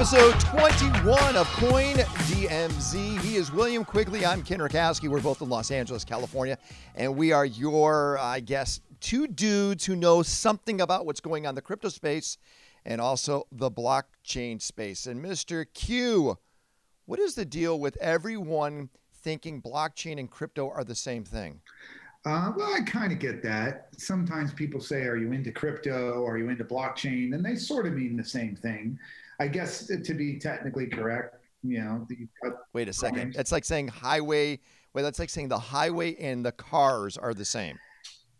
episode 21 of Coin DMZ. He is William Quigley. I'm Ken Rakowski. We're both in Los Angeles, California, and we are your, I guess, two dudes who know something about what's going on in the crypto space and also the blockchain space. And Mr. Q, what is the deal with everyone thinking blockchain and crypto are the same thing? Uh, well, I kind of get that. Sometimes people say, Are you into crypto are you into blockchain? And they sort of mean the same thing. I guess to be technically correct, you know. Wait a second. It's like saying highway. Well, that's like saying the highway and the cars are the same.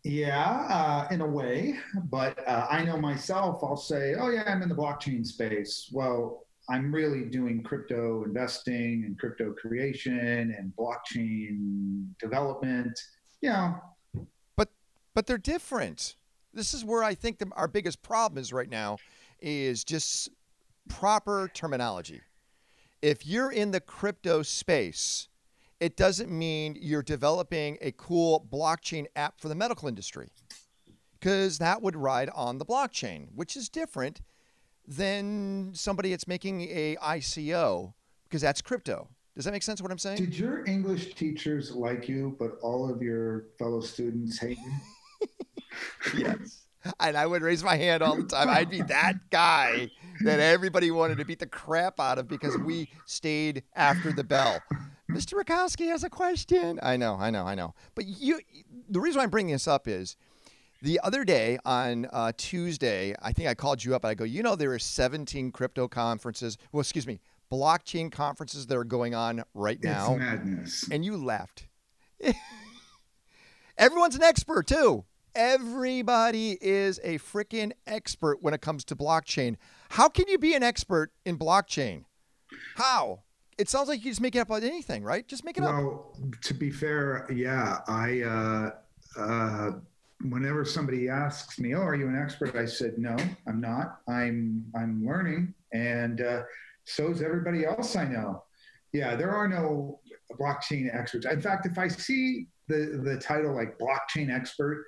Yeah, uh, in a way. But uh, I know myself, I'll say, Oh, yeah, I'm in the blockchain space. Well, I'm really doing crypto investing and crypto creation and blockchain development yeah. But but they're different. This is where I think the, our biggest problem is right now is just proper terminology. If you're in the crypto space, it doesn't mean you're developing a cool blockchain app for the medical industry because that would ride on the blockchain, which is different than somebody that's making a ICO because that's crypto. Does that make sense what I'm saying? Did your English teachers like you, but all of your fellow students hate you? yes. And I would raise my hand all the time. I'd be that guy that everybody wanted to beat the crap out of because we stayed after the bell. Mr. Rakowski has a question. I know, I know, I know. But you, the reason I'm bringing this up is the other day on uh, Tuesday, I think I called you up and I go, you know, there are 17 crypto conferences. Well, excuse me, blockchain conferences that are going on right now. It's madness. And you left. Everyone's an expert too. Everybody is a freaking expert when it comes to blockchain. How can you be an expert in blockchain? How? It sounds like you just make it up on anything, right? Just make it well, up. Well, to be fair, yeah, I. Uh, uh, whenever somebody asks me, "Oh, are you an expert?" I said, "No, I'm not. I'm I'm learning." And uh, so is everybody else I know. Yeah, there are no blockchain experts. In fact, if I see the the title like blockchain expert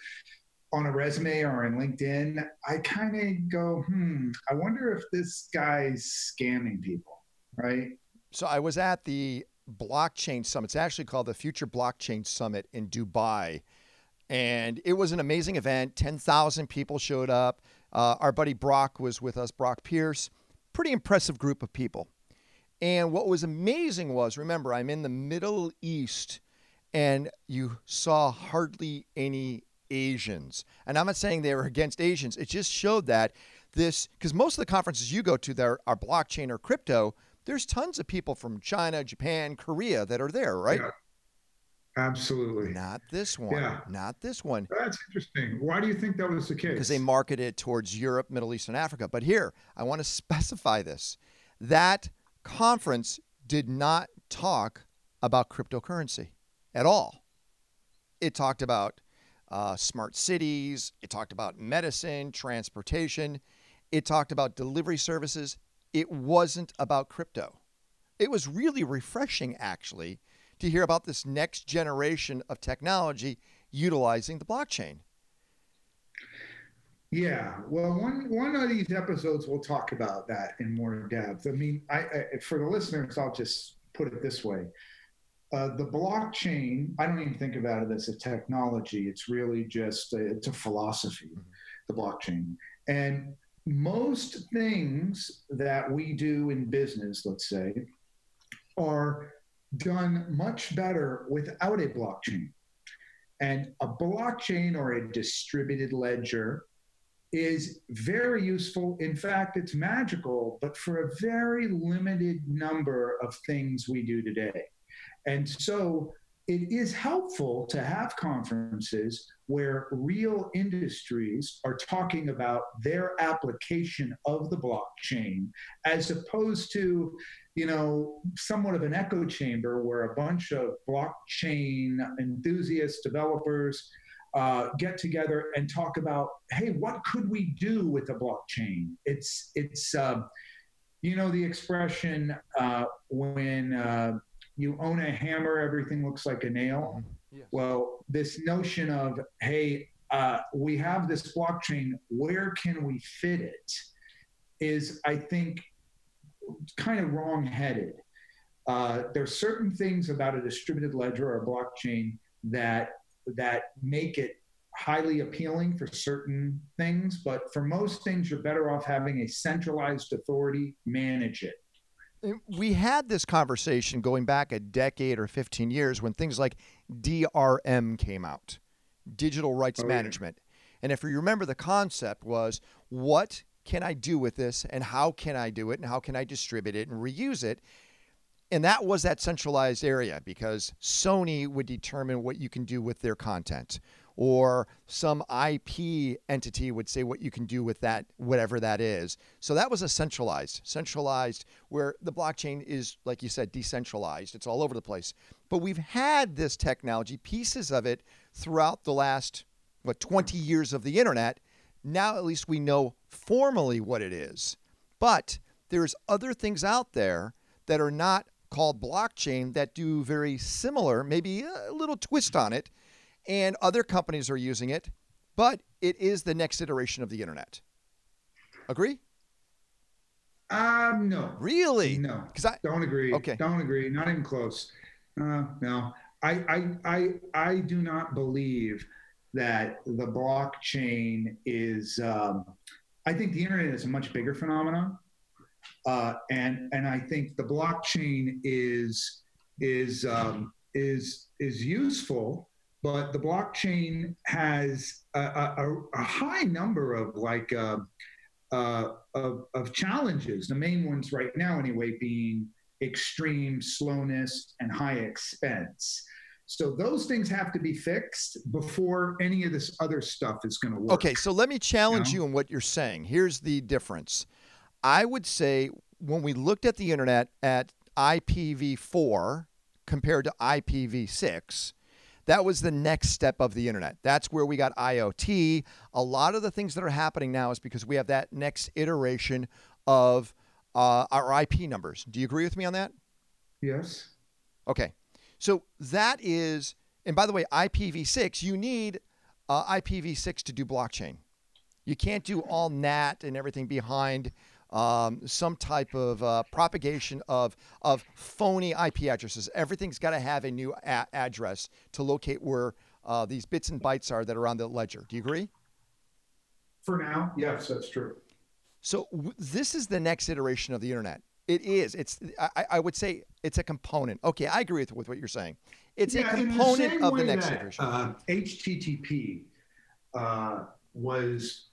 on a resume or in LinkedIn, I kind of go, hmm, I wonder if this guy's scamming people, right? So I was at the blockchain summit. It's actually called the Future Blockchain Summit in Dubai. And it was an amazing event. 10,000 people showed up. Uh, our buddy Brock was with us, Brock Pierce pretty impressive group of people. And what was amazing was remember, I'm in the Middle East and you saw hardly any Asians. And I'm not saying they were against Asians, it just showed that this, because most of the conferences you go to there are blockchain or crypto, there's tons of people from China, Japan, Korea that are there, right? Yeah. Absolutely. Not this one. Yeah. Not this one. That's interesting. Why do you think that was the case? Because they market it towards Europe, Middle East, and Africa. But here, I want to specify this. That conference did not talk about cryptocurrency at all. It talked about uh, smart cities, it talked about medicine, transportation, it talked about delivery services. It wasn't about crypto. It was really refreshing, actually, to hear about this next generation of technology utilizing the blockchain. Yeah, well, one one of these episodes we'll talk about that in more depth. I mean, I, I for the listeners, I'll just put it this way: uh, the blockchain. I don't even think about it as a technology. It's really just a, it's a philosophy, mm-hmm. the blockchain, and most things that we do in business, let's say, are done much better without a blockchain. And a blockchain or a distributed ledger is very useful. In fact, it's magical, but for a very limited number of things we do today. And so it is helpful to have conferences where real industries are talking about their application of the blockchain as opposed to you know somewhat of an echo chamber where a bunch of blockchain enthusiasts developers uh, get together and talk about hey what could we do with the blockchain? It's it's uh, you know the expression uh, when uh, you own a hammer, everything looks like a nail. Yes. Well, this notion of, hey, uh, we have this blockchain, where can we fit it? Is, I think, kind of wrong-headed. Uh, there are certain things about a distributed ledger or a blockchain that that make it highly appealing for certain things, but for most things, you're better off having a centralized authority manage it. We had this conversation going back a decade or 15 years when things like DRM came out, digital rights oh, management. Yeah. And if you remember, the concept was what can I do with this and how can I do it and how can I distribute it and reuse it? And that was that centralized area because Sony would determine what you can do with their content or some IP entity would say what you can do with that, whatever that is. So that was a centralized, centralized where the blockchain is, like you said, decentralized. It's all over the place. But we've had this technology, pieces of it, throughout the last, what, 20 years of the internet. Now at least we know formally what it is. But there's other things out there that are not called blockchain that do very similar, maybe a little twist on it, and other companies are using it, but it is the next iteration of the internet. Agree? Um, no. Really? No. Because I don't agree. Okay. Don't agree. Not even close. Uh, no. I, I, I, I do not believe that the blockchain is. Um, I think the internet is a much bigger phenomenon, uh, and and I think the blockchain is is um, is is useful but the blockchain has a, a, a high number of like uh, uh, of, of challenges. The main ones right now, anyway, being extreme slowness and high expense. So those things have to be fixed before any of this other stuff is going to work. Okay, so let me challenge you, know? you in what you're saying. Here's the difference. I would say when we looked at the internet at IPv4 compared to IPv6, that was the next step of the internet. That's where we got IoT. A lot of the things that are happening now is because we have that next iteration of uh, our IP numbers. Do you agree with me on that? Yes. Okay. So that is, and by the way, IPv6, you need uh, IPv6 to do blockchain. You can't do all NAT and everything behind um, some type of uh, propagation of of phony IP addresses. Everything's got to have a new a- address to locate where uh, these bits and bytes are that are on the ledger. Do you agree? For now, yes, that's true. So w- this is the next iteration of the internet. It is. It's. I, I, would say it's a component. Okay, I agree with, with what you're saying. It's yeah, a component the of the next that, iteration. Uh, HTTP uh, was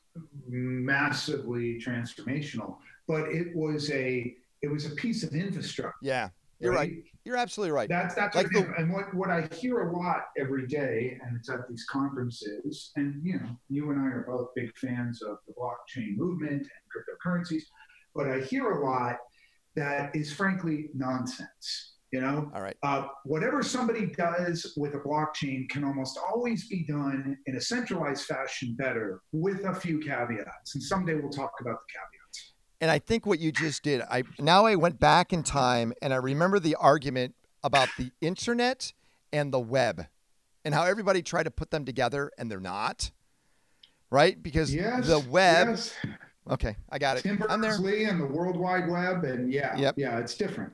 massively transformational but it was a it was a piece of infrastructure. Yeah, you're right. right. You're absolutely right. That's that's like what, the, and what what I hear a lot every day, and it's at these conferences, and you know, you and I are both big fans of the blockchain movement and cryptocurrencies, but I hear a lot that is frankly nonsense. You know, all right. Uh, whatever somebody does with a blockchain can almost always be done in a centralized fashion better, with a few caveats. And someday we'll talk about the caveats. And I think what you just did, I now I went back in time and I remember the argument about the internet and the web and how everybody tried to put them together and they're not. Right? Because yes, the web yes. Okay, I got it. Tim I'm there. Berners-Lee and the World Wide Web and yeah. Yep. Yeah, it's different.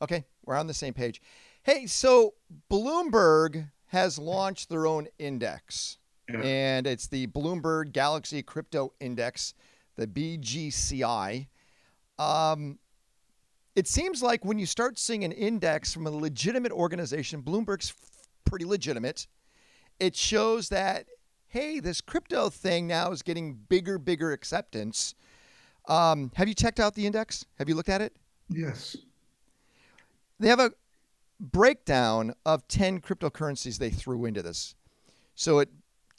Okay, we're on the same page. Hey, so Bloomberg has launched their own index. Yeah. And it's the Bloomberg Galaxy Crypto Index the BGCI. Um, it seems like when you start seeing an index from a legitimate organization, Bloomberg's pretty legitimate, it shows that, hey, this crypto thing now is getting bigger, bigger acceptance. Um, have you checked out the index? Have you looked at it? Yes. They have a breakdown of 10 cryptocurrencies they threw into this. So it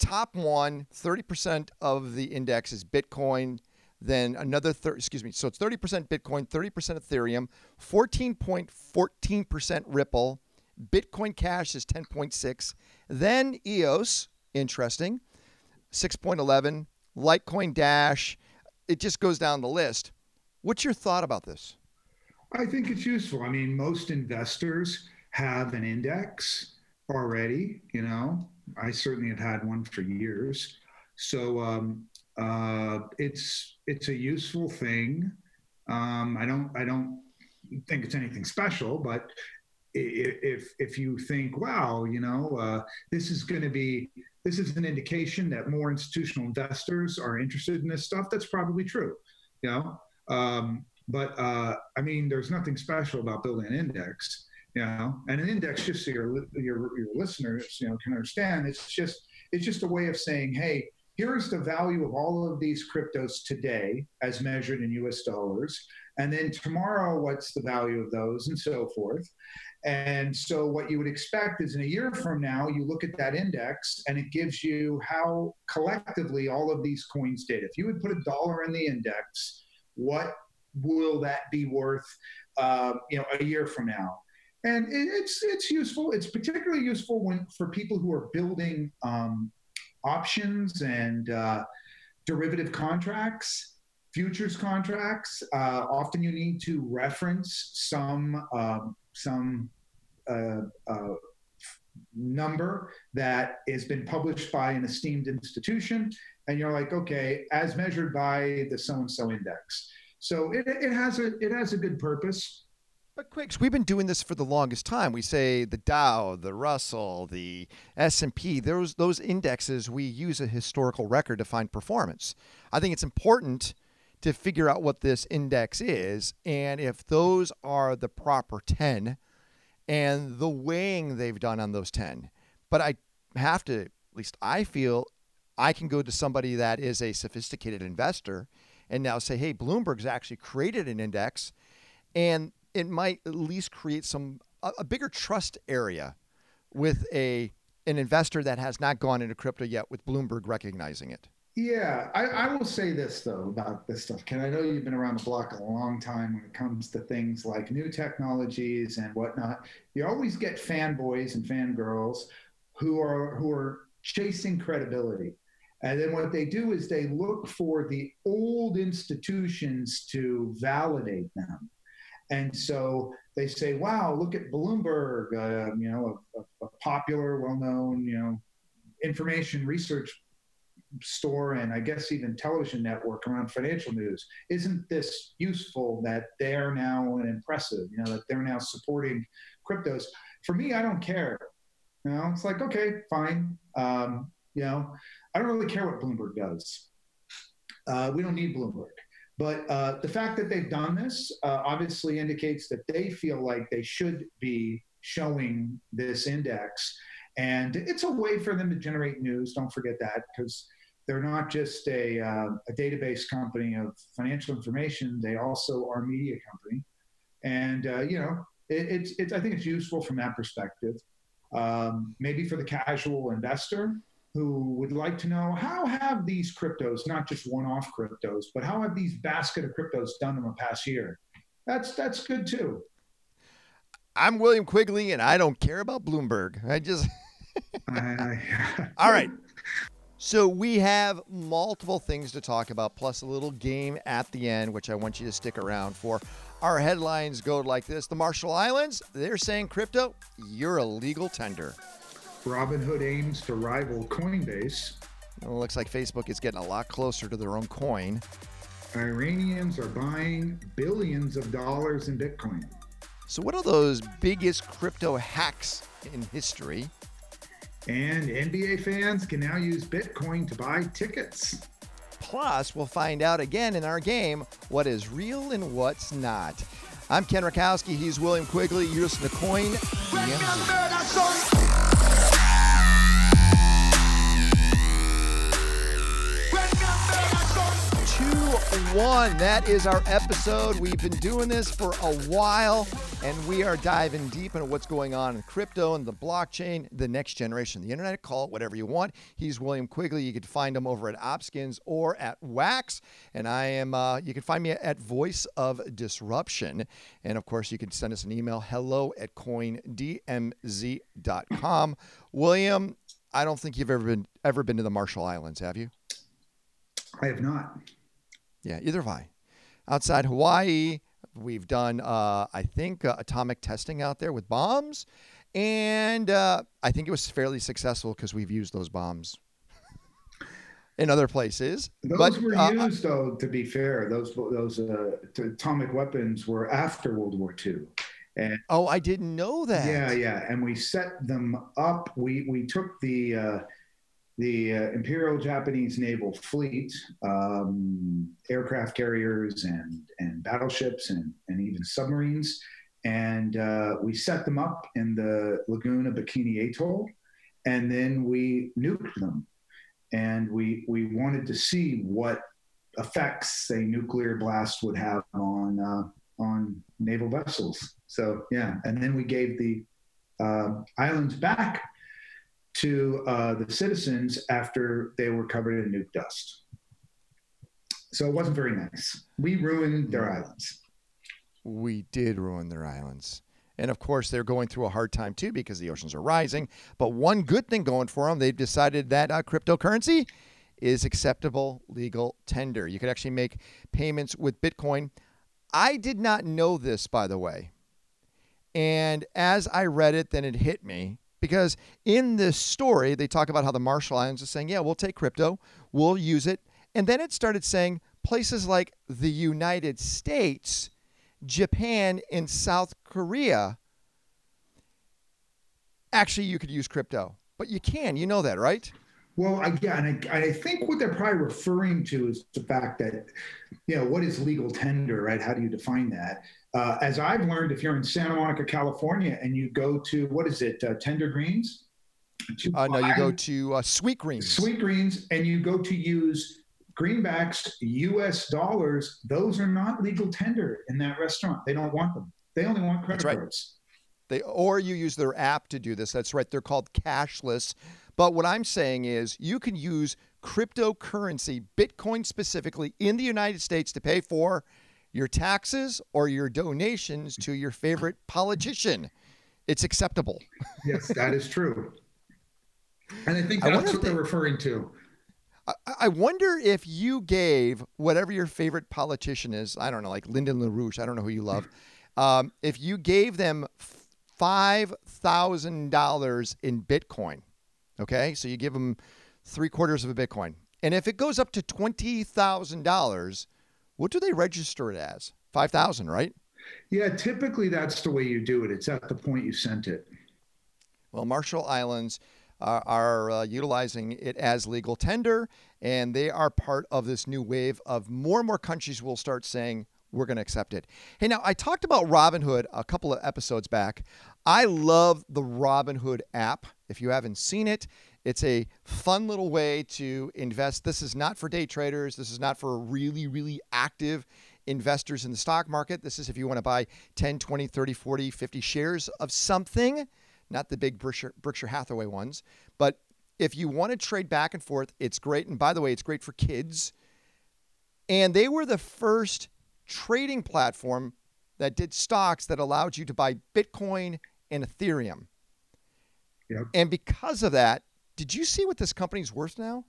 top one, 30% of the index is Bitcoin, then another, thir- excuse me, so it's 30% Bitcoin, 30% Ethereum, 14.14% Ripple, Bitcoin Cash is 10.6, then EOS, interesting, 6.11, Litecoin Dash, it just goes down the list. What's your thought about this? I think it's useful. I mean, most investors have an index already, you know. I certainly have had one for years. So um, uh, it's it's a useful thing. Um, I don't I don't think it's anything special, but if if you think, wow, you know, uh, this is going to be this is an indication that more institutional investors are interested in this stuff. That's probably true, you know. Um, but uh, I mean, there's nothing special about building an index, you know. And an index, just so your your, your listeners, you know, can understand, it's just it's just a way of saying, hey, here's the value of all of these cryptos today as measured in US dollars. And then tomorrow, what's the value of those and so forth. And so, what you would expect is in a year from now, you look at that index and it gives you how collectively all of these coins did. If you would put a dollar in the index, what will that be worth, uh, you know, a year from now? And it's it's useful. It's particularly useful when for people who are building um, options and uh, derivative contracts, futures contracts. Uh, often you need to reference some um, some uh, uh, number that has been published by an esteemed institution, and you're like, okay, as measured by the so and so index. So it, it has a it has a good purpose. But Quicks, we've been doing this for the longest time. We say the Dow, the Russell, the S&P, those those indexes we use a historical record to find performance. I think it's important to figure out what this index is and if those are the proper 10 and the weighing they've done on those 10. But I have to, at least I feel, I can go to somebody that is a sophisticated investor and now say, hey, Bloomberg's actually created an index and it might at least create some a, a bigger trust area with a an investor that has not gone into crypto yet with Bloomberg recognizing it. Yeah, I, I, will say this though about this stuff, Ken. I know you've been around the block a long time when it comes to things like new technologies and whatnot. You always get fanboys and fangirls who are who are chasing credibility. And then what they do is they look for the old institutions to validate them. And so they say, wow, look at Bloomberg, uh, you know, a, a popular, well known, you know, information research store and I guess even television network around financial news. Isn't this useful that they're now an impressive, you know, that they're now supporting cryptos? For me, I don't care. You know, it's like, okay, fine. Um, you know, I don't really care what Bloomberg does. Uh, we don't need Bloomberg. But uh, the fact that they've done this uh, obviously indicates that they feel like they should be showing this index. And it's a way for them to generate news. Don't forget that because they're not just a, uh, a database company of financial information, they also are a media company. And, uh, you know, it, it's, it's, I think it's useful from that perspective. Um, maybe for the casual investor who would like to know how have these cryptos, not just one-off cryptos, but how have these basket of cryptos done in the past year? That's that's good too. I'm William Quigley, and I don't care about Bloomberg. I just. All right. So we have multiple things to talk about, plus a little game at the end, which I want you to stick around for. Our headlines go like this: The Marshall Islands, they're saying crypto, you're a legal tender. Robinhood aims to rival Coinbase. It looks like Facebook is getting a lot closer to their own coin. Iranians are buying billions of dollars in Bitcoin. So, what are those biggest crypto hacks in history? And NBA fans can now use Bitcoin to buy tickets. Plus, we'll find out again in our game what is real and what's not. I'm Ken Rakowski. He's William Quigley. You're listening to Coin. One. That is our episode. We've been doing this for a while, and we are diving deep into what's going on in crypto and the blockchain, the next generation, the internet. Call it whatever you want. He's William Quigley. You can find him over at Opskins or at Wax, and I am. Uh, you can find me at Voice of Disruption, and of course, you can send us an email: hello at coindmz.com. William, I don't think you've ever been ever been to the Marshall Islands, have you? I have not. Yeah, either have I. Outside Hawaii, we've done, uh, I think, uh, atomic testing out there with bombs. And uh, I think it was fairly successful because we've used those bombs. in other places. Those but, were uh, used, though. To be fair, those those uh, atomic weapons were after World War II. And oh, I didn't know that. yeah, yeah, and we set them up. We we took the uh, the uh, Imperial Japanese Naval Fleet, um, aircraft carriers and and battleships and and even submarines, and uh, we set them up in the lagoon of Bikini Atoll, and then we nuked them, and we we wanted to see what effects a nuclear blast would have on uh, on naval vessels. So yeah, and then we gave the uh, islands back to uh, the citizens after they were covered in nuke dust. So it wasn't very nice. We ruined their islands. We did ruin their islands. And of course, they're going through a hard time too because the oceans are rising. But one good thing going for them, they've decided that uh, cryptocurrency is acceptable legal tender. You could actually make payments with Bitcoin. I did not know this, by the way. And as I read it, then it hit me because in this story, they talk about how the Marshall Islands are saying, yeah, we'll take crypto, we'll use it. And then it started saying places like the United States, Japan, and South Korea, actually, you could use crypto. But you can, you know that, right? Well, again, I, I think what they're probably referring to is the fact that, you know, what is legal tender, right? How do you define that? Uh, as I've learned, if you're in Santa Monica, California, and you go to what is it, uh, Tender Greens? To Uh, no, you go to uh, Sweet Greens. Sweet Greens, and you go to use greenbacks, U.S. dollars. Those are not legal tender in that restaurant. They don't want them. They only want credit right. cards. They or you use their app to do this. That's right. They're called cashless. But what I'm saying is you can use cryptocurrency, Bitcoin specifically, in the United States to pay for your taxes or your donations to your favorite politician. It's acceptable. Yes, that is true. And I think that's if what they're they- referring to. I, I wonder if you gave whatever your favorite politician is, I don't know, like Lyndon LaRouche, I don't know who you love, um, if you gave them $5,000 in Bitcoin, okay? So you give them three quarters of a Bitcoin. And if it goes up to $20,000, what do they register it as? 5,000, right? Yeah, typically that's the way you do it. It's at the point you sent it. Well, Marshall Islands are, are uh, utilizing it as legal tender, and they are part of this new wave of more and more countries will start saying, we're going to accept it. Hey, now I talked about Robinhood a couple of episodes back. I love the Robinhood app. If you haven't seen it, it's a fun little way to invest. This is not for day traders. This is not for really, really active investors in the stock market. This is if you want to buy 10, 20, 30, 40, 50 shares of something, not the big Berkshire, Berkshire Hathaway ones. But if you want to trade back and forth, it's great. And by the way, it's great for kids. And they were the first trading platform that did stocks that allowed you to buy Bitcoin and Ethereum. Yep. And because of that, did you see what this company's worth now?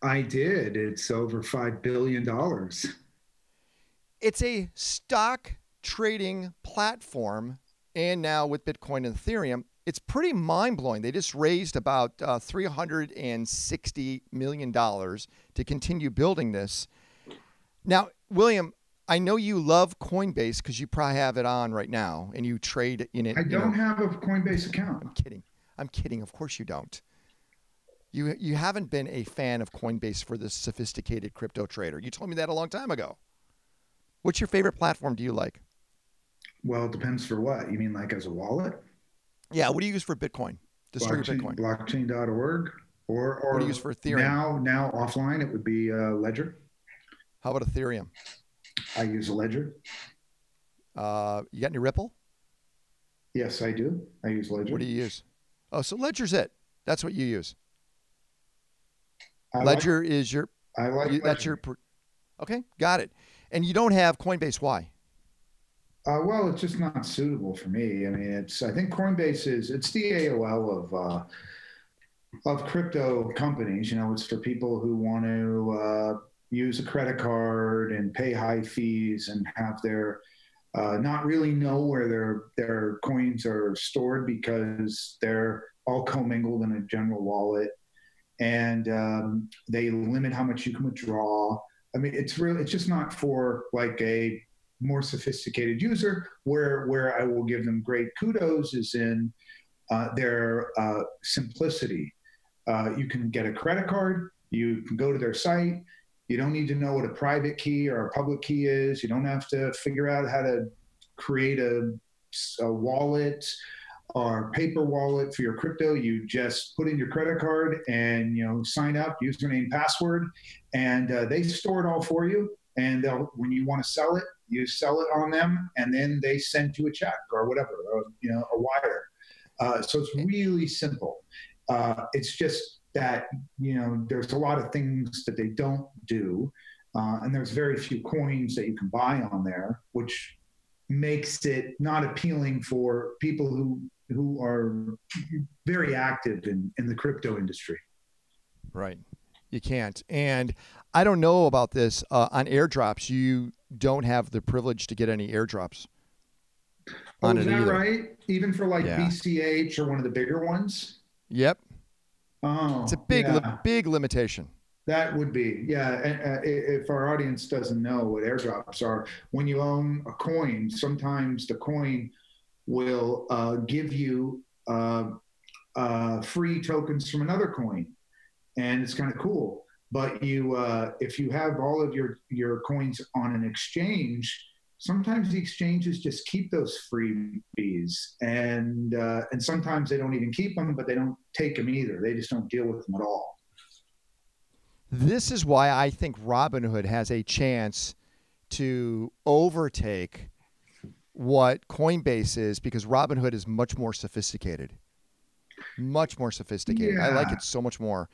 I did. It's over $5 billion. It's a stock trading platform. And now with Bitcoin and Ethereum, it's pretty mind blowing. They just raised about uh, $360 million to continue building this. Now, William, I know you love Coinbase because you probably have it on right now and you trade in it. I don't know. have a Coinbase account. I'm kidding. I'm kidding. Of course you don't. You you haven't been a fan of Coinbase for this sophisticated crypto trader. You told me that a long time ago. What's your favorite platform do you like? Well, it depends for what. You mean like as a wallet? Yeah, what do you use for Bitcoin? Your Blockchain, Bitcoin. blockchain.org or or What do you use for Ethereum? now now offline it would be uh, Ledger. How about Ethereum? I use a Ledger. Uh, you got any Ripple? Yes, I do. I use Ledger. What do you use? Oh, so Ledger's it. That's what you use. I like- Ledger is your I like you, that's your Okay, got it. And you don't have Coinbase why? Uh, well, it's just not suitable for me. I mean, it's I think Coinbase is it's the AOL of uh, of crypto companies. You know, it's for people who want to uh, use a credit card and pay high fees and have their uh, not really know where their their coins are stored because they're all commingled in a general wallet. And um, they limit how much you can withdraw. I mean, it's really it's just not for like a more sophisticated user. Where where I will give them great kudos is in uh, their uh, simplicity. Uh, you can get a credit card. You can go to their site. You don't need to know what a private key or a public key is. You don't have to figure out how to create a, a wallet or paper wallet for your crypto. You just put in your credit card and you know sign up, username, password, and uh, they store it all for you. And they'll, when you want to sell it, you sell it on them, and then they send you a check or whatever, or, you know, a wire. Uh, so it's really simple. Uh, it's just that you know there's a lot of things that they don't do, uh, and there's very few coins that you can buy on there, which makes it not appealing for people who who are very active in, in the crypto industry. Right. You can't. And I don't know about this. Uh, on airdrops, you don't have the privilege to get any airdrops. Oh, is that either. right? Even for like yeah. BCH or one of the bigger ones? Yep. Oh, it's a big, yeah. li- big limitation. That would be, yeah. And, uh, if our audience doesn't know what airdrops are, when you own a coin, sometimes the coin will uh, give you uh, uh, free tokens from another coin, and it's kind of cool. But you, uh, if you have all of your your coins on an exchange, sometimes the exchanges just keep those freebies, and uh, and sometimes they don't even keep them, but they don't take them either. They just don't deal with them at all. This is why I think Robinhood has a chance to overtake what Coinbase is because Robinhood is much more sophisticated. Much more sophisticated. Yeah. I like it so much more.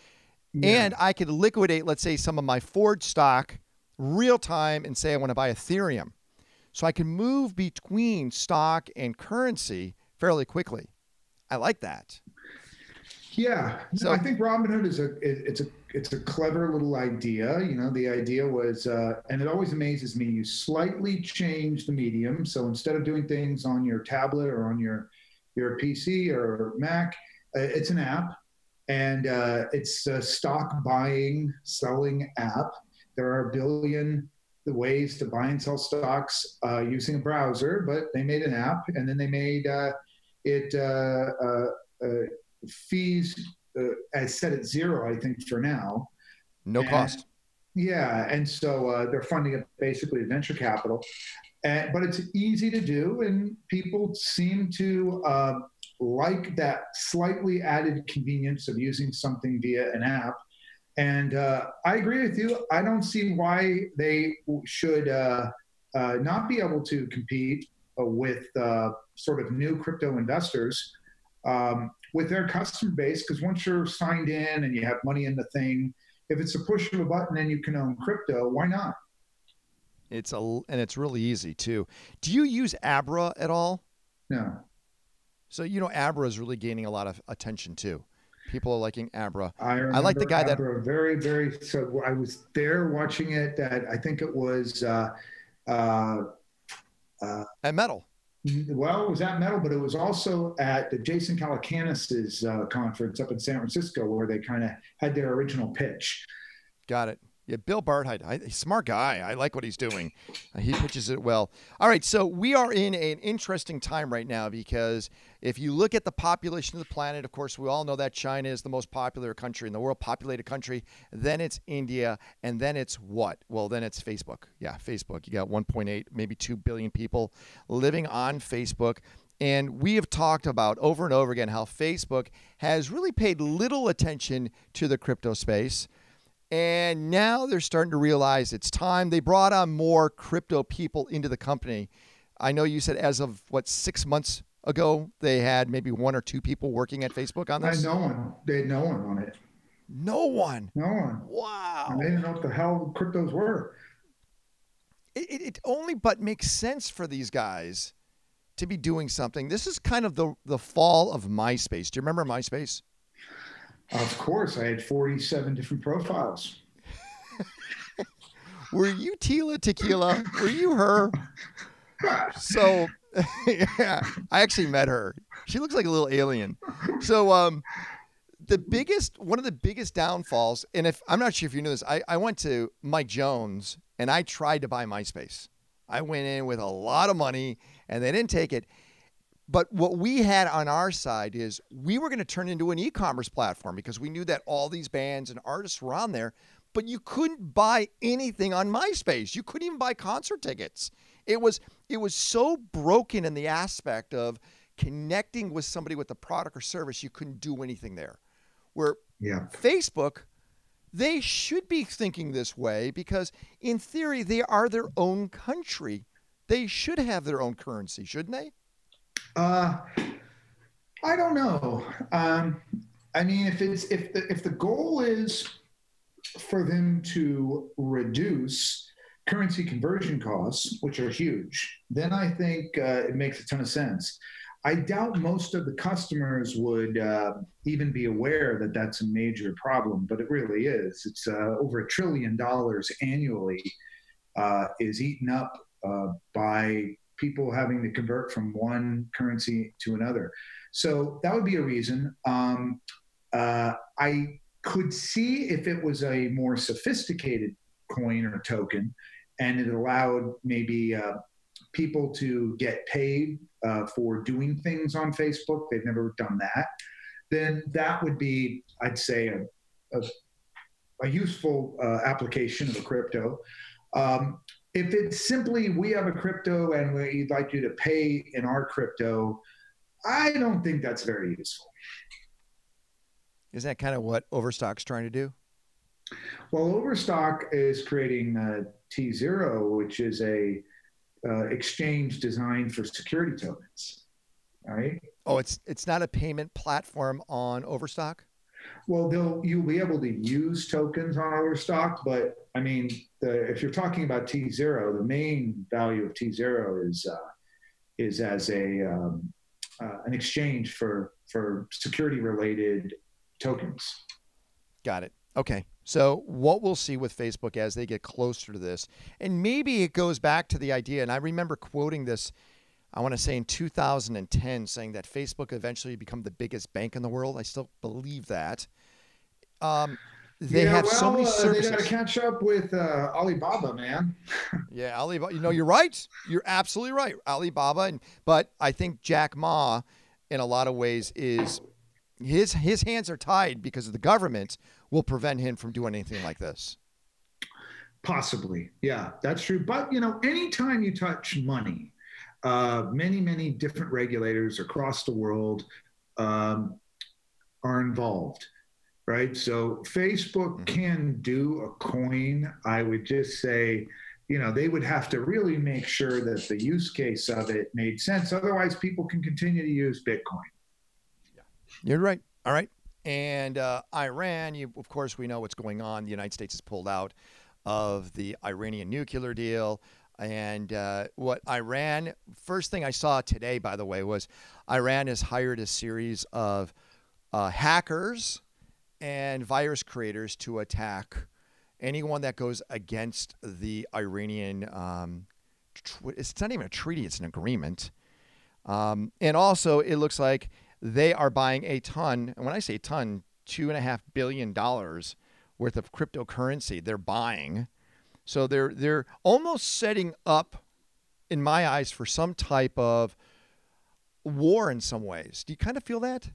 Yeah. And I could liquidate, let's say, some of my Ford stock real time and say I want to buy Ethereum. So I can move between stock and currency fairly quickly. I like that. Yeah, so I think Robinhood is a it's a it's a clever little idea. You know, the idea was, uh, and it always amazes me. You slightly change the medium, so instead of doing things on your tablet or on your your PC or Mac, uh, it's an app, and uh, it's a stock buying selling app. There are a billion the ways to buy and sell stocks uh, using a browser, but they made an app, and then they made uh, it uh, fees uh, I set at zero, I think, for now. No and, cost. Yeah, and so uh, they're funding it basically venture capital, and, but it's easy to do, and people seem to uh, like that slightly added convenience of using something via an app. And uh, I agree with you. I don't see why they should uh, uh, not be able to compete uh, with sort of new crypto investors. Um, with their customer base because once you're signed in and you have money in the thing, if it's a push of a button and you can own crypto, why not? It's a and it's really easy too. Do you use Abra at all? No. So you know Abra is really gaining a lot of attention too. People are liking Abra. I, I like the guy Abra that very very. So I was there watching it. That I think it was uh, uh, uh, at Metal. Well, it was at Metal, but it was also at the Jason Calacanis's uh, conference up in San Francisco where they kind of had their original pitch. Got it. Yeah, Bill Barhydt, I, smart guy. I like what he's doing. Uh, he pitches it well. All right, so we are in an interesting time right now because if you look at the population of the planet, of course, we all know that China is the most popular country in the world, populated country. Then it's India, and then it's what? Well, then it's Facebook. Yeah, Facebook. You got 1.8, maybe 2 billion people living on Facebook. And we have talked about over and over again how Facebook has really paid little attention to the crypto space. And now they're starting to realize it's time. They brought on more crypto people into the company. I know you said as of what, six months ago, they had maybe one or two people working at Facebook on this? no one. They had no one on it. No one. No one. Wow. And they didn't know what the hell cryptos were. It, it, it only but makes sense for these guys to be doing something. This is kind of the the fall of MySpace. Do you remember MySpace? Of course, I had 47 different profiles. Were you Tila Tequila? Were you her? so, yeah, I actually met her. She looks like a little alien. So, um, the biggest one of the biggest downfalls, and if I'm not sure if you knew this, I, I went to Mike Jones and I tried to buy MySpace. I went in with a lot of money and they didn't take it. But what we had on our side is we were going to turn into an e-commerce platform because we knew that all these bands and artists were on there, but you couldn't buy anything on MySpace. You couldn't even buy concert tickets. It was it was so broken in the aspect of connecting with somebody with a product or service, you couldn't do anything there. Where yeah. Facebook, they should be thinking this way because, in theory, they are their own country. They should have their own currency, shouldn't they? Uh, I don't know. Um, I mean, if it's if the if the goal is for them to reduce currency conversion costs, which are huge, then I think uh, it makes a ton of sense. I doubt most of the customers would uh, even be aware that that's a major problem, but it really is. It's uh, over a trillion dollars annually uh, is eaten up uh, by people having to convert from one currency to another. So that would be a reason. Um, uh, I could see if it was a more sophisticated coin or token and it allowed maybe uh, people to get paid uh, for doing things on Facebook. They've never done that. Then that would be, I'd say, a, a, a useful uh, application of a crypto. Um, if it's simply we have a crypto and we'd like you to pay in our crypto, I don't think that's very useful. Is that kind of what Overstock's trying to do? Well, Overstock is creating uh, T0, which is a uh, exchange designed for security tokens. Right? Oh, it's it's not a payment platform on Overstock. Well, they'll you'll be able to use tokens on Overstock, but I mean, the, if you're talking about T zero, the main value of T zero is uh, is as a um, uh, an exchange for for security related tokens. Got it. Okay. So, what we'll see with Facebook as they get closer to this, and maybe it goes back to the idea, and I remember quoting this, I want to say in 2010, saying that Facebook eventually become the biggest bank in the world. I still believe that. Um, they yeah, have well, so many services. Uh, they got to catch up with uh, Alibaba, man. yeah, Alibaba. You know, you're right. You're absolutely right. Alibaba, and but I think Jack Ma, in a lot of ways, is his his hands are tied because of the government will prevent him from doing anything like this. Possibly, yeah, that's true. But you know, anytime you touch money, uh, many many different regulators across the world um, are involved right? So Facebook mm-hmm. can do a coin. I would just say, you know, they would have to really make sure that the use case of it made sense. Otherwise, people can continue to use Bitcoin. Yeah, you're right. All right. And uh, Iran, you, of course, we know what's going on. The United States has pulled out of the Iranian nuclear deal. And uh, what Iran, first thing I saw today, by the way, was Iran has hired a series of uh, hackers and virus creators to attack anyone that goes against the Iranian. Um, it's not even a treaty; it's an agreement. Um, and also, it looks like they are buying a ton. And when I say ton, two and a half billion dollars worth of cryptocurrency they're buying. So they're they're almost setting up, in my eyes, for some type of war in some ways. Do you kind of feel that?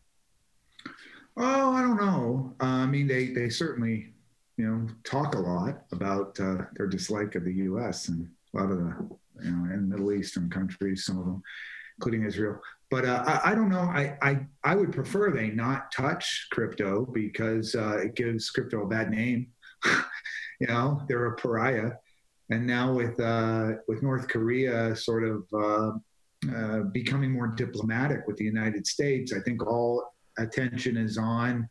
Oh, I don't know. Uh, I mean, they they certainly, you know, talk a lot about uh, their dislike of the U.S. and a lot of the, you know, in Middle Eastern countries, some of them, including Israel. But uh, I, I, don't know. I, I I would prefer they not touch crypto because uh, it gives crypto a bad name. you know, they're a pariah, and now with uh, with North Korea sort of. Uh, uh, becoming more diplomatic with the United States. I think all attention is on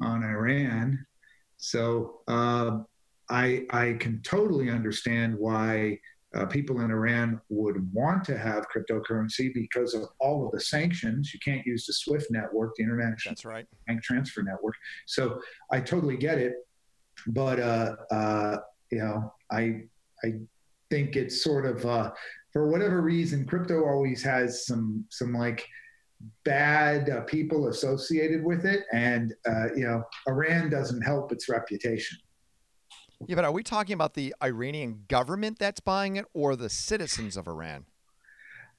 on Iran. So uh, I I can totally understand why uh, people in Iran would want to have cryptocurrency because of all of the sanctions. You can't use the SWIFT network, the international That's right. bank transfer network. So I totally get it, but uh, uh you know I I think it's sort of uh, for whatever reason, crypto always has some some like bad uh, people associated with it, and uh, you know, Iran doesn't help its reputation. Yeah, but are we talking about the Iranian government that's buying it, or the citizens of Iran?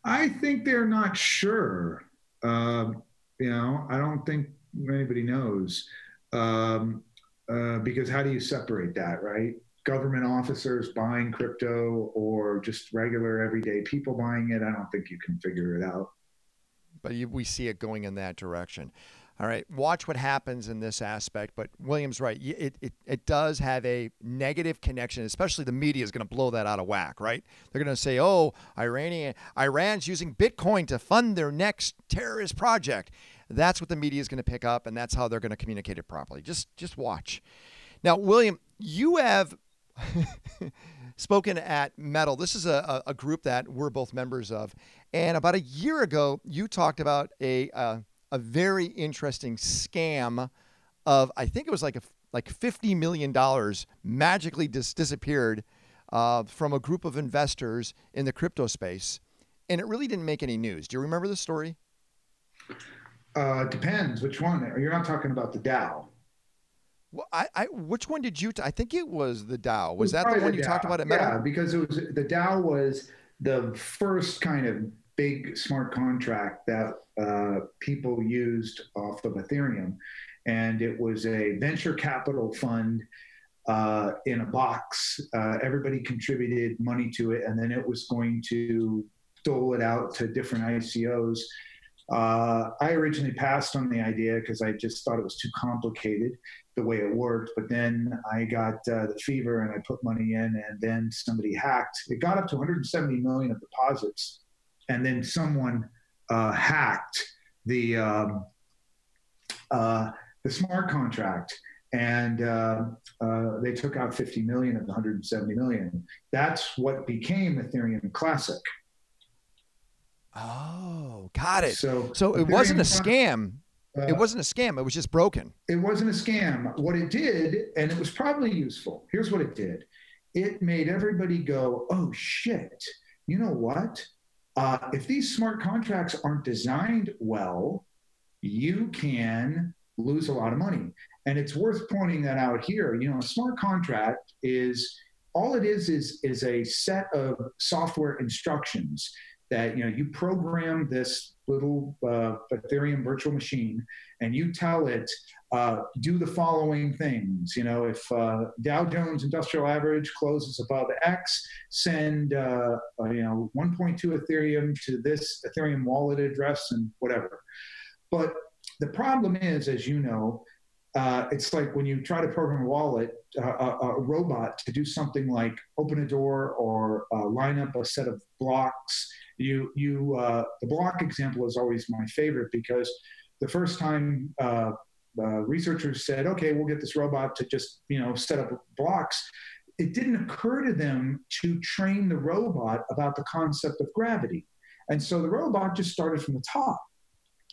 I think they're not sure. Um, you know, I don't think anybody knows um, uh, because how do you separate that, right? Government officers buying crypto or just regular everyday people buying it. I don't think you can figure it out. But you, we see it going in that direction. All right, watch what happens in this aspect. But William's right. It, it, it does have a negative connection, especially the media is going to blow that out of whack, right? They're going to say, oh, Iranian, Iran's using Bitcoin to fund their next terrorist project. That's what the media is going to pick up, and that's how they're going to communicate it properly. Just, just watch. Now, William, you have spoken at Metal. This is a, a, group that we're both members of. And about a year ago, you talked about a, uh, a very interesting scam of I think it was like a like fifty million dollars magically dis- disappeared uh, from a group of investors in the crypto space, and it really didn't make any news. Do you remember the story? Uh, depends which one. You're not talking about the DAO. Well, I, I which one did you? T- I think it was the DAO. Was that the one you talked about at Metal? Yeah, because it was the DAO was the first kind of big smart contract that uh, people used off of Ethereum. And it was a venture capital fund uh, in a box. Uh, everybody contributed money to it, and then it was going to dole it out to different ICOs. Uh, I originally passed on the idea because I just thought it was too complicated the way it worked. But then I got uh, the fever and I put money in, and then somebody hacked. It got up to 170 million of deposits and then someone uh, hacked the um, uh, the smart contract and uh, uh, they took out 50 million of the 170 million. That's what became Ethereum Classic. Oh, got it. So, so it wasn't a scam. Uh, it wasn't a scam. It was just broken. It wasn't a scam. What it did, and it was probably useful. Here's what it did. It made everybody go, "Oh shit! You know what? Uh, if these smart contracts aren't designed well, you can lose a lot of money. And it's worth pointing that out here. You know, a smart contract is all it is is is a set of software instructions that you know you program this little uh, Ethereum virtual machine and you tell it uh, do the following things. You know, if uh, Dow Jones Industrial Average closes above X, send uh, uh, you know 1.2 Ethereum to this Ethereum wallet address and whatever. But the problem is, as you know, uh, it's like when you try to program a wallet, uh, a, a, robot to do something like open a door or uh, line up a set of blocks. You, you, uh, the block example is always my favorite because the first time uh, uh, researchers said, "Okay, we'll get this robot to just, you know, set up blocks," it didn't occur to them to train the robot about the concept of gravity, and so the robot just started from the top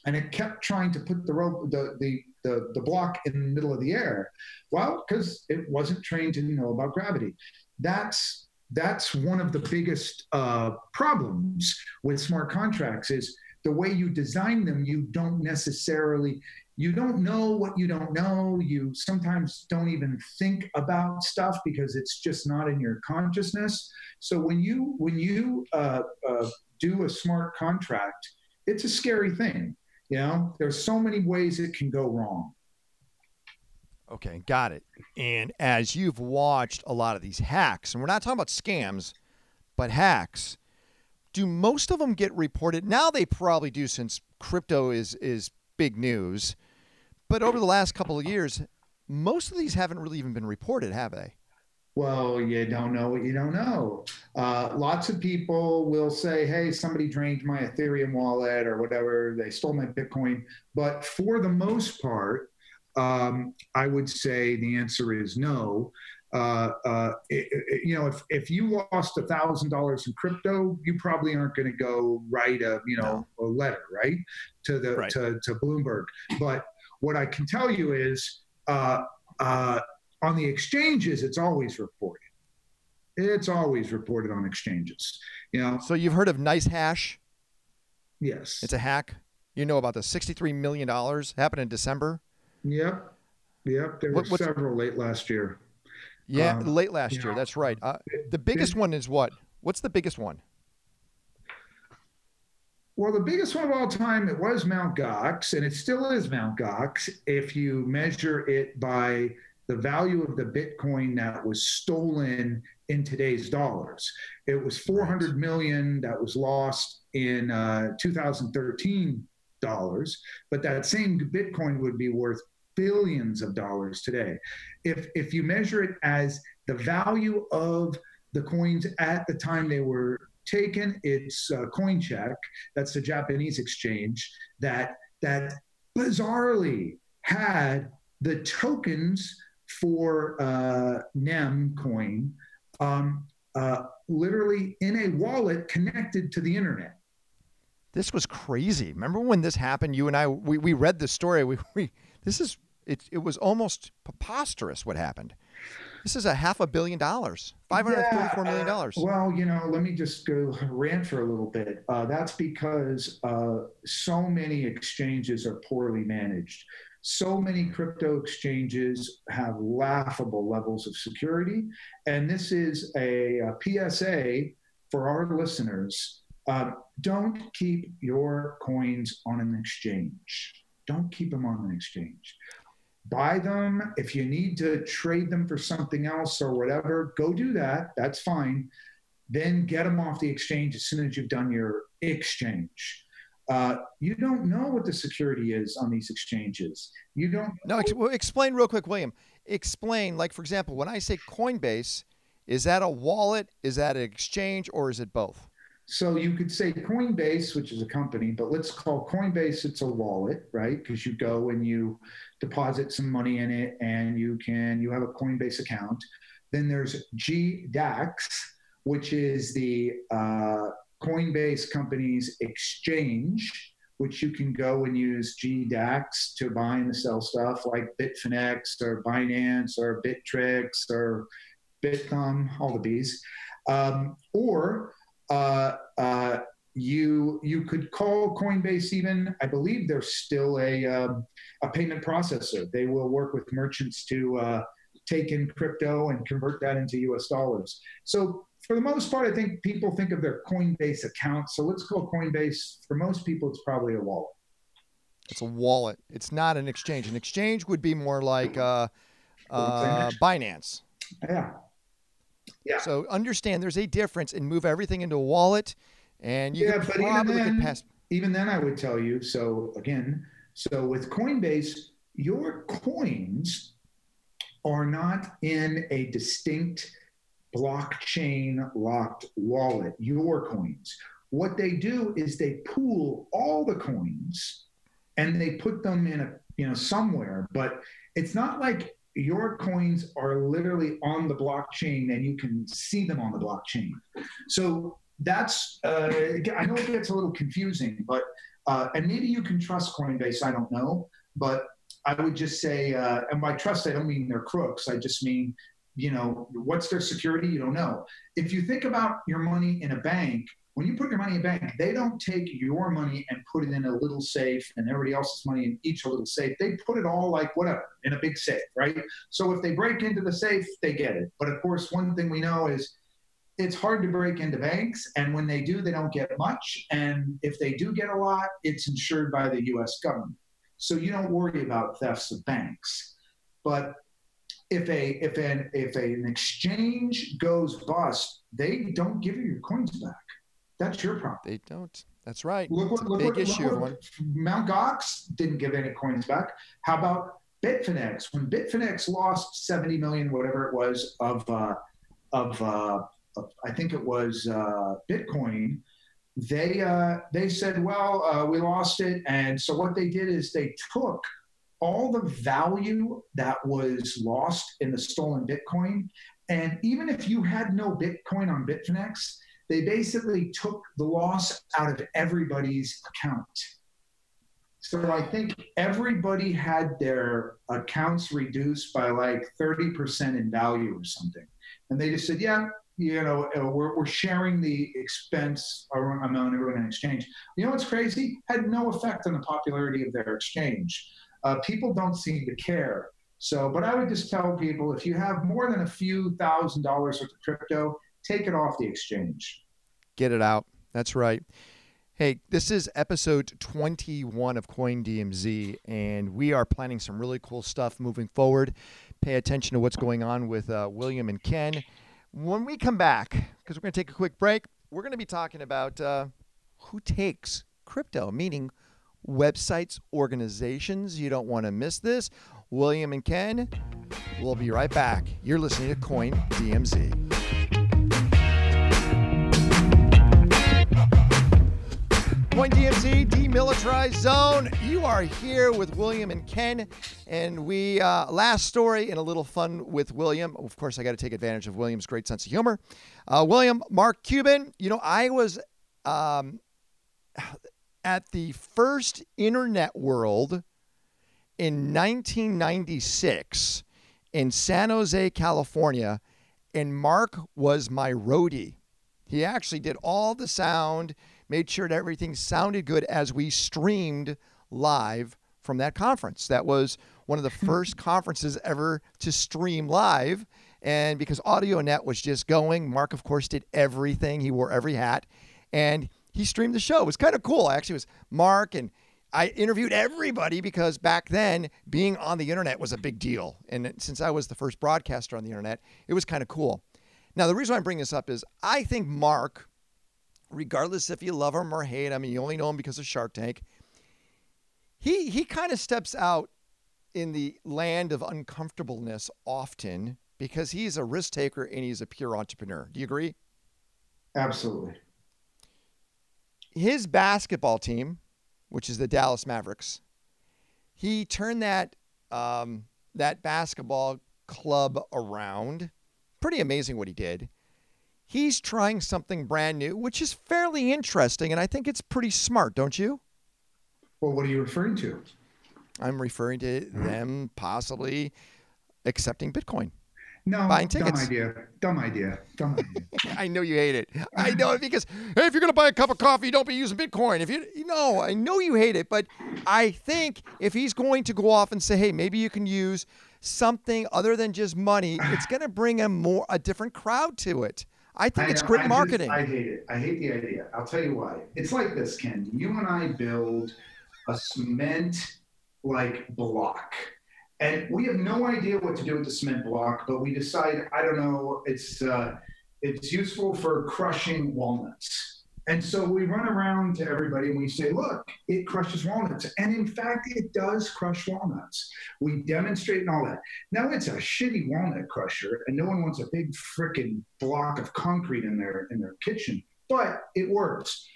and it kept trying to put the rope the, the the the block in the middle of the air. Well because it wasn't trained to know about gravity. That's that's one of the biggest uh, problems with smart contracts is the way you design them you don't necessarily you don't know what you don't know. You sometimes don't even think about stuff because it's just not in your consciousness. So when you when you uh, uh, do a smart contract it's a scary thing you know, there's so many ways it can go wrong. Okay, got it. And as you've watched a lot of these hacks, and we're not talking about scams, but hacks, do most of them get reported? Now they probably do since crypto is is big news. But over the last couple of years, most of these haven't really even been reported, have they? Well, you don't know what you don't know. Uh, lots of people will say, hey, somebody drained my Ethereum wallet or whatever, they stole my Bitcoin. But for the most part, um, I would say the answer is no. Uh, uh, it, it, you know, if, if you lost a thousand dollars in crypto, you probably aren't going to go write a you know no. a letter right to the right. To, to Bloomberg. But what I can tell you is uh, uh on the exchanges, it's always reported. It's always reported on exchanges. You know. So you've heard of NiceHash? Yes. It's a hack. You know about the $63 million happened in December? Yep. Yep. There were several late last year. Yeah, um, late last year. Know, that's right. Uh, the biggest one is what? What's the biggest one? Well, the biggest one of all time, it was Mount Gox, and it still is Mount Gox if you measure it by the value of the Bitcoin that was stolen in today's dollars. It was 400 million that was lost in uh, 2013 dollars, but that same Bitcoin would be worth billions of dollars today. If if you measure it as the value of the coins at the time they were taken, it's uh, CoinCheck, that's the Japanese exchange that that bizarrely had the tokens for uh, NEM coin um, uh, literally in a wallet connected to the internet. This was crazy. Remember when this happened? You and I, we, we read the story. We, we this is it. It was almost preposterous what happened. This is a half a billion dollars, five hundred forty-four million dollars. Yeah, well, you know, let me just go rant for a little bit. Uh, that's because uh, so many exchanges are poorly managed. So many crypto exchanges have laughable levels of security. And this is a, a PSA for our listeners. Uh, don't keep your coins on an exchange. Don't keep them on an exchange. Buy them. If you need to trade them for something else or whatever, go do that. That's fine. Then get them off the exchange as soon as you've done your exchange. Uh, you don't know what the security is on these exchanges. You don't. No, ex- well, explain real quick, William. Explain, like for example, when I say Coinbase, is that a wallet? Is that an exchange, or is it both? So you could say Coinbase, which is a company, but let's call Coinbase it's a wallet, right? Because you go and you deposit some money in it, and you can you have a Coinbase account. Then there's GDAX, which is the uh, Coinbase company's exchange, which you can go and use GDAX to buy and sell stuff like Bitfinex or Binance or Bittrex or Bitcom, all the bees. Um, or uh, uh, you you could call Coinbase even. I believe they're still a um, a payment processor. They will work with merchants to uh, take in crypto and convert that into U.S. dollars. So for the most part, I think people think of their Coinbase account. So let's call Coinbase, for most people, it's probably a wallet. It's a wallet. It's not an exchange. An exchange would be more like uh, uh, Binance. Yeah. Yeah. So understand there's a difference and move everything into a wallet, and you yeah, but probably even then, pass. Even then, I would tell you. So again, so with Coinbase, your coins are not in a distinct blockchain locked wallet, your coins. What they do is they pool all the coins and they put them in a, you know, somewhere, but it's not like your coins are literally on the blockchain and you can see them on the blockchain. So that's, uh, I know it gets a little confusing, but, uh, and maybe you can trust Coinbase, I don't know, but I would just say, uh, and by trust, I don't mean they're crooks. I just mean you know, what's their security? You don't know. If you think about your money in a bank, when you put your money in a bank, they don't take your money and put it in a little safe and everybody else's money in each a little safe. They put it all like whatever in a big safe, right? So if they break into the safe, they get it. But of course, one thing we know is it's hard to break into banks. And when they do, they don't get much. And if they do get a lot, it's insured by the US government. So you don't worry about thefts of banks. But if a if an if an exchange goes bust, they don't give you your coins back. That's your problem. They don't. That's right. Look what, look big what, issue. Look what, Mount Gox didn't give any coins back. How about Bitfinex? When Bitfinex lost seventy million, whatever it was, of uh, of, uh, of I think it was uh, Bitcoin, they uh, they said, well, uh, we lost it, and so what they did is they took all the value that was lost in the stolen Bitcoin. And even if you had no Bitcoin on Bitfinex, they basically took the loss out of everybody's account. So I think everybody had their accounts reduced by like 30% in value or something. And they just said, yeah, you know, uh, we're, we're sharing the expense among everyone in exchange. You know what's crazy? Had no effect on the popularity of their exchange. Uh, people don't seem to care. So, but I would just tell people if you have more than a few thousand dollars worth of crypto, take it off the exchange. Get it out. That's right. Hey, this is episode 21 of Coin DMZ, and we are planning some really cool stuff moving forward. Pay attention to what's going on with uh, William and Ken. When we come back, because we're going to take a quick break, we're going to be talking about uh, who takes crypto, meaning websites, organizations. You don't want to miss this. William and Ken, we'll be right back. You're listening to Coin DMZ. Coin DMZ, demilitarized zone. You are here with William and Ken, and we uh, last story and a little fun with William. Of course, I got to take advantage of William's great sense of humor. Uh, William, Mark Cuban. You know, I was um, at the first Internet World in 1996 in San Jose, California, and Mark was my roadie. He actually did all the sound made sure that everything sounded good as we streamed live from that conference. That was one of the first conferences ever to stream live. And because AudioNet was just going, Mark, of course, did everything. He wore every hat and he streamed the show. It was kind of cool. Actually, it was Mark and I interviewed everybody because back then being on the internet was a big deal. And since I was the first broadcaster on the internet, it was kind of cool. Now, the reason I bring this up is I think Mark regardless if you love him or hate him, you only know him because of Shark Tank, he he kind of steps out in the land of uncomfortableness often because he's a risk taker and he's a pure entrepreneur. Do you agree? Absolutely. His basketball team, which is the Dallas Mavericks, he turned that um, that basketball club around. Pretty amazing what he did he's trying something brand new, which is fairly interesting. And I think it's pretty smart, don't you? Well, what are you referring to? I'm referring to them possibly accepting Bitcoin. No, buying tickets. Dumb idea. Dumb idea. Dumb idea. I know you hate it. I know it because hey, if you're gonna buy a cup of coffee, don't be using Bitcoin. If you, you know, I know you hate it, but I think if he's going to go off and say, hey, maybe you can use something other than just money, it's gonna bring a more a different crowd to it. I think I it's great I marketing. Just, I hate it. I hate the idea. I'll tell you why. It's like this, Ken. You and I build a cement like block. And we have no idea what to do with the cement block, but we decide, I don't know, it's uh, it's useful for crushing walnuts. And so we run around to everybody and we say, look, it crushes walnuts. And in fact, it does crush walnuts. We demonstrate and all that. Now it's a shitty walnut crusher, and no one wants a big freaking block of concrete in their in their kitchen, but it works.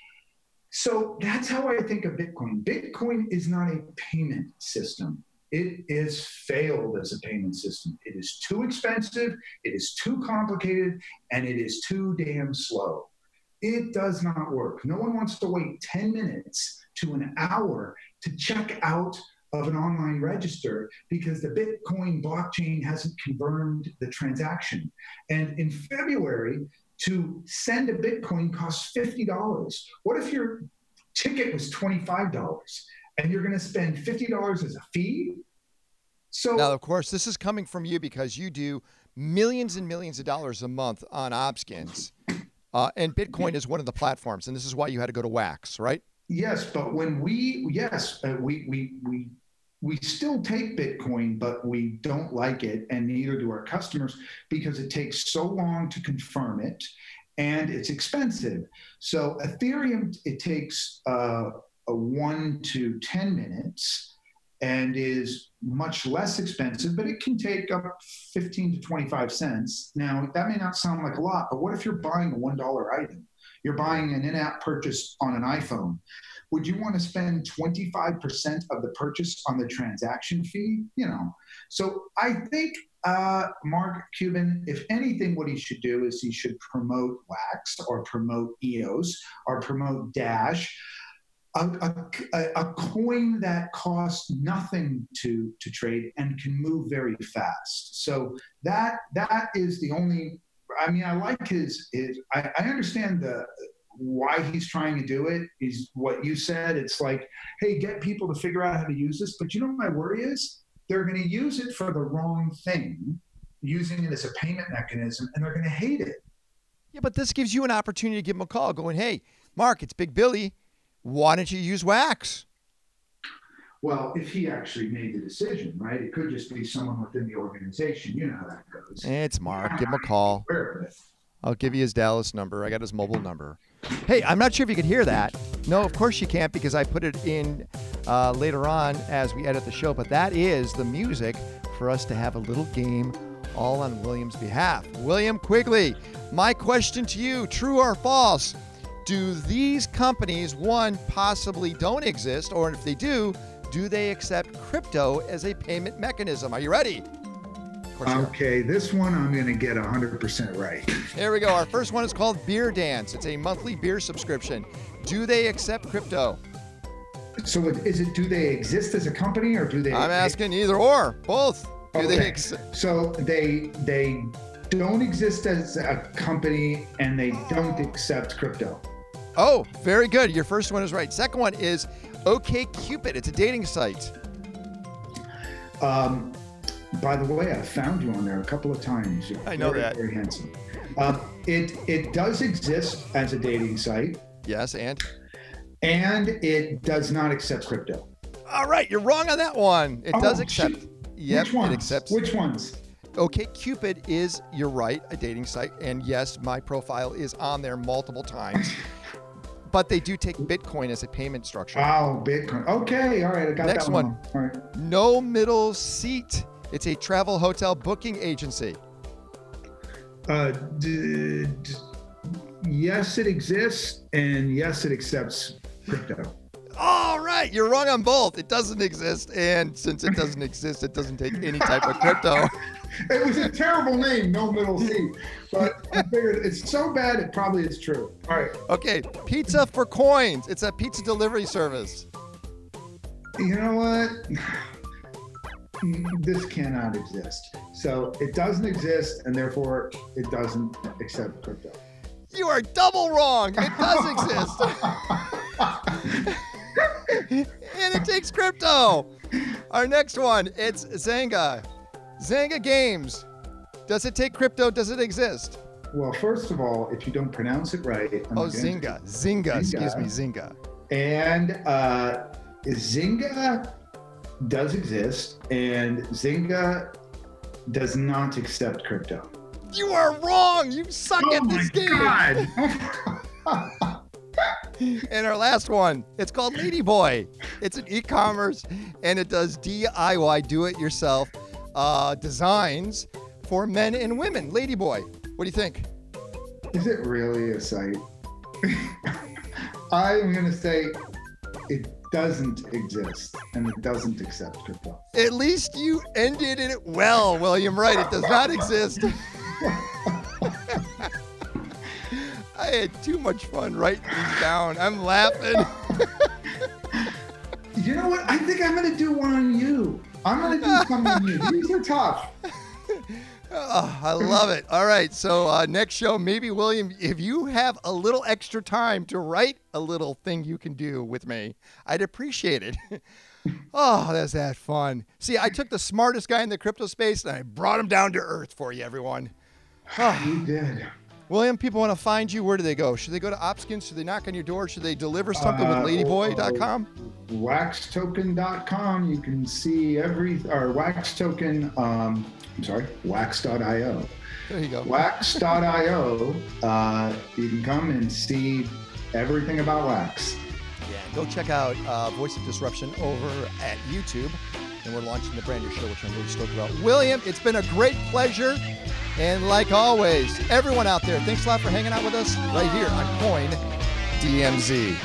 So that's how I think of Bitcoin. Bitcoin is not a payment system. It is failed as a payment system. It is too expensive, it is too complicated, and it is too damn slow. It does not work. No one wants to wait 10 minutes to an hour to check out of an online register because the Bitcoin blockchain hasn't confirmed the transaction. And in February, to send a Bitcoin costs $50. What if your ticket was $25 and you're going to spend $50 as a fee? So now, of course, this is coming from you because you do millions and millions of dollars a month on Opskins. Uh, and Bitcoin is one of the platforms, and this is why you had to go to Wax, right? Yes, but when we yes uh, we we we we still take Bitcoin, but we don't like it, and neither do our customers because it takes so long to confirm it, and it's expensive. So Ethereum it takes uh, a one to ten minutes and is much less expensive, but it can take up 15 to 25 cents. Now, that may not sound like a lot, but what if you're buying a $1 item? You're buying an in app purchase on an iPhone. Would you want to spend 25% of the purchase on the transaction fee? You know, so I think uh, Mark Cuban, if anything, what he should do is he should promote Wax or promote EOS or promote Dash a, a, a, coin that costs nothing to, to trade and can move very fast. So that that is the only I mean, I like his his. I, I understand the why he's trying to do it. Is what you said. It's like, hey, get people to figure out how to use this. But you know, what my worry is they're going to use it for the wrong thing, using it as a payment mechanism, and they're going to hate it. Yeah, but this gives you an opportunity to give him a call, going, "Hey, Mark, it's Big Billy. Why don't you use Wax?" Well, if he actually made the decision, right? It could just be someone within the organization. You know how that goes. It's Mark. Give him a call. I'll give you his Dallas number. I got his mobile number. Hey, I'm not sure if you could hear that. No, of course you can't because I put it in uh, later on as we edit the show. But that is the music for us to have a little game all on William's behalf. William Quigley, my question to you true or false? Do these companies, one, possibly don't exist, or if they do, do they accept crypto as a payment mechanism? Are you ready? Okay, this one I'm going to get 100% right. Here we go. Our first one is called Beer Dance. It's a monthly beer subscription. Do they accept crypto? So is it do they exist as a company or do they I'm asking either or, both. Do okay. they ex- So they they don't exist as a company and they don't accept crypto. Oh, very good. Your first one is right. Second one is OKCupid. It's a dating site. Um, by the way, I found you on there a couple of times. You're I know very, that. Very handsome. Uh, it it does exist as a dating site, Yes, and and it does not accept crypto. all right, you're wrong on that one. It Oh, does accept. shoot. Yep, Which ones? it accepts. Which ones? OKCupid is, you're right, a dating site, and yes, my profile is on there multiple times. but they do take Bitcoin as a payment structure. Oh, Bitcoin. Okay, all right, I got Next that one. Next one. All right. No middle seat. It's a travel hotel booking agency. Uh, d- d- yes, it exists, and yes, it accepts crypto. All right, you're wrong on both. It doesn't exist, and since it doesn't exist, it doesn't take any type of crypto. It was a terrible name, no middle C. but I figured it's so bad it probably is true. All right, Okay, pizza for coins. It's a pizza delivery service. you know what? This cannot exist. So it doesn't exist, and therefore it doesn't accept crypto. You are double wrong. It does exist, and it takes crypto. Our next one, it's Zanga. Zanga Games. Does it take crypto? Does it exist? Well, first of all, if you don't pronounce it right, I'm Oh, Zynga. Zynga. Excuse me, Zynga. And uh, Zynga does exist, and Zynga does not accept crypto. You are wrong. You suck Oh at my this game. god! And our last one, it's called Ladyboy. It's an e-commerce, and it does DIY, do-it-yourself, uh, designs for men and women. Ladyboy, what do you think? Is it really a site? I'm gonna say it doesn't exist, and it doesn't accept crypto. At least you ended it well, William. Right? It does not exist. I had too much fun writing these down. I'm laughing. You know what? I think I'm gonna do one on you. I'm gonna do some on you. These are tough. Oh, I love it. All right. So, uh, next show, maybe, William, if you have a little extra time to write a little thing you can do with me, I'd appreciate it. oh, that's that fun. See, I took the smartest guy in the crypto space and I brought him down to earth for you, everyone. You did. William, people want to find you. Where do they go? Should they go to Opskins? Should they knock on your door? Should they deliver something Uh, with ladyboy.com? waxtoken.com you can see every or wax token um i'm sorry wax.io There you go. wax.io uh you can come and see everything about wax Yeah, go check out uh, Voice of Disruption over at YouTube. And we're launching the brand new show, which I'm really stoked about. William, it's been a great pleasure. And like always, everyone out there, thanks a lot for hanging out with us right here on Coin DMZ.